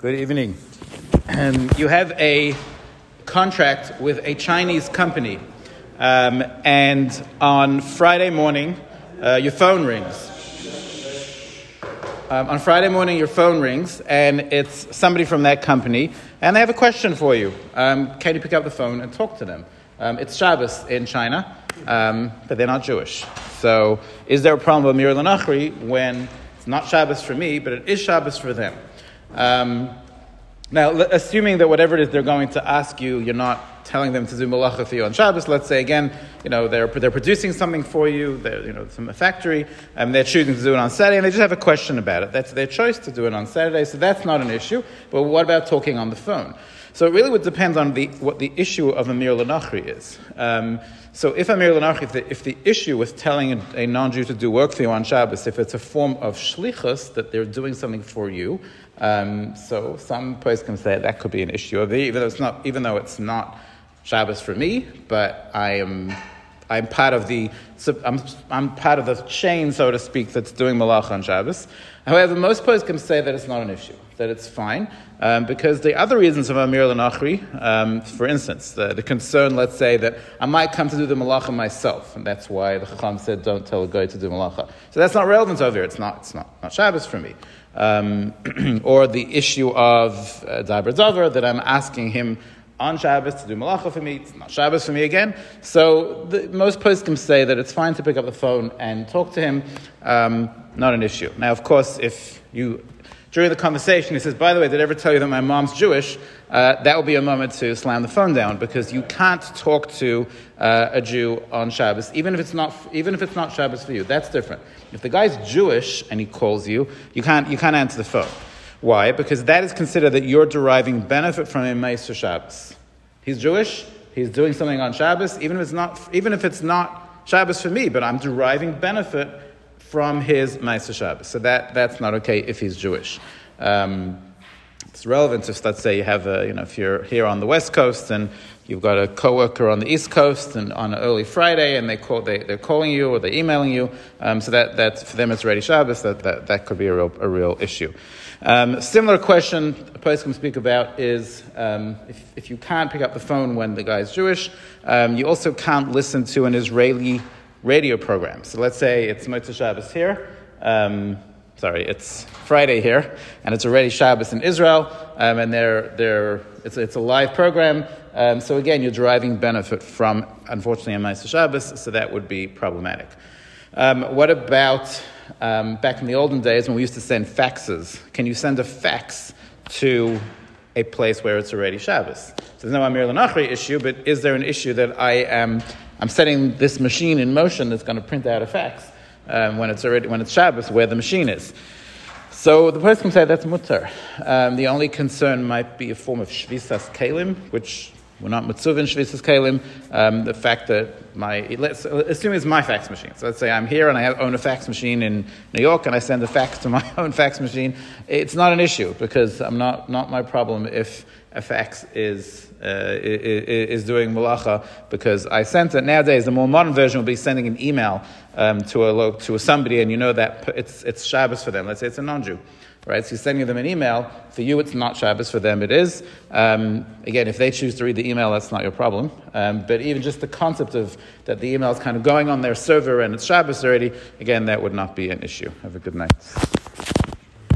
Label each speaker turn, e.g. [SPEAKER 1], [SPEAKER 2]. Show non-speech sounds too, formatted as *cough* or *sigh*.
[SPEAKER 1] Good evening. Um, you have a contract with a Chinese company, um, and on Friday morning, uh, your phone rings. Um, on Friday morning, your phone rings, and it's somebody from that company, and they have a question for you. Um, can you pick up the phone and talk to them? Um, it's Shabbos in China, um, but they're not Jewish. So, is there a problem with Mir when it's not Shabbos for me, but it is Shabbos for them? Um, now, assuming that whatever it is they're going to ask you, you're not telling them to do malacha for you on Shabbos. Let's say again, you know, they're, they're producing something for you, they're, you know, from a factory, and they're choosing to do it on Saturday, and they just have a question about it. That's their choice to do it on Saturday, so that's not an issue. But what about talking on the phone? So it really would depend on the, what the issue of amirah l'nochri is. Um, so if amirah l'nochri, if the, if the issue with telling a, a non-Jew to do work for you on Shabbos, if it's a form of shlichus, that they're doing something for you, um, so some place can say that could be an issue, even though it's not, even though it's not Shabbos for me, but I am I'm part of the I'm, I'm part of the chain, so to speak, that's doing malacha on Shabbos. However, most can say that it's not an issue, that it's fine, um, because the other reasons of amirah l'nochri, um, for instance, the, the, concern, let's say, that I might come to do the malacha myself, and that's why the Chacham said, don't tell a guy to do malacha. So that's not relevant over here. It's not, it's not, not Shabbos for me. Um, *clears throat* or the issue of uh, Dabar Dover, that I'm asking him on Shabbos to do malacha for me. It's not Shabbos for me again. So the, most poskim say that it's fine to pick up the phone and talk to him. Um, not an issue. Now, of course, if you during the conversation, he says, "By the way, did I ever tell you that my mom's Jewish?" Uh, that will be a moment to slam the phone down because you can't talk to uh, a Jew on Shabbos, even if it's not even if it's not Shabbos for you. That's different. If the guy's Jewish and he calls you, you can't you can't answer the phone. Why? Because that is considered that you're deriving benefit from a maaseh Shabbos. He's Jewish. He's doing something on Shabbos, even if it's not, even if it's not Shabbos for me, but I'm deriving benefit from his maaseh Shabbos. So that, that's not okay if he's Jewish. Um, it's relevant if, let's say, you have a, you know, if you're here on the West Coast and you've got a coworker on the East Coast and on an early Friday and they call, they, they're calling you or they're emailing you, um, so that, that for them it's already Shabbos, that, that, that could be a real, a real issue. Um, similar question a person can speak about is um, if, if, you can't pick up the phone when the guy is Jewish, um, you also can't listen to an Israeli radio program. So let's say it's Motzei Shabbos here. Um, sorry, it's Friday here, and it's already Shabbos in Israel, um, and they're, they're, it's, it's a live program. Um, so again, you're deriving benefit from, unfortunately, a maaseh Shabbos, so that would be problematic. what about um, back in the olden days when we used to send faxes. Can you send a fax to a place where it's already Shabbos? So there's no amirah l'nochri issue, but is there an issue that I am I'm setting this machine in motion that's going to print out a fax um, when it's already when it's Shabbos where the machine is? So the person can say that's mutter. Um, the only concern might be a form of shvisas keilim, which we're not mitzuvin shvisas keilim. Um, the fact that my let's assume it's my fax machine. So let's say I'm here and I own a fax machine in New York, and I send a fax to my *laughs* own fax machine. It's not an issue because I'm not not my problem if a fax is. Uh, is doing malacha because I sent it. Nowadays, the more modern version will be sending an email um, to a to somebody, and you know that it's it's Shabbos for them. Let's say it's a non-Jew right? So you're sending them an email. For you, it's not Shabbos. For them, it is. Um, again, if they choose to read the email, that's not your problem. Um, but even just the concept of that the email is kind of going on their server and it's Shabbos already, again, that would not be an issue. Have a good night.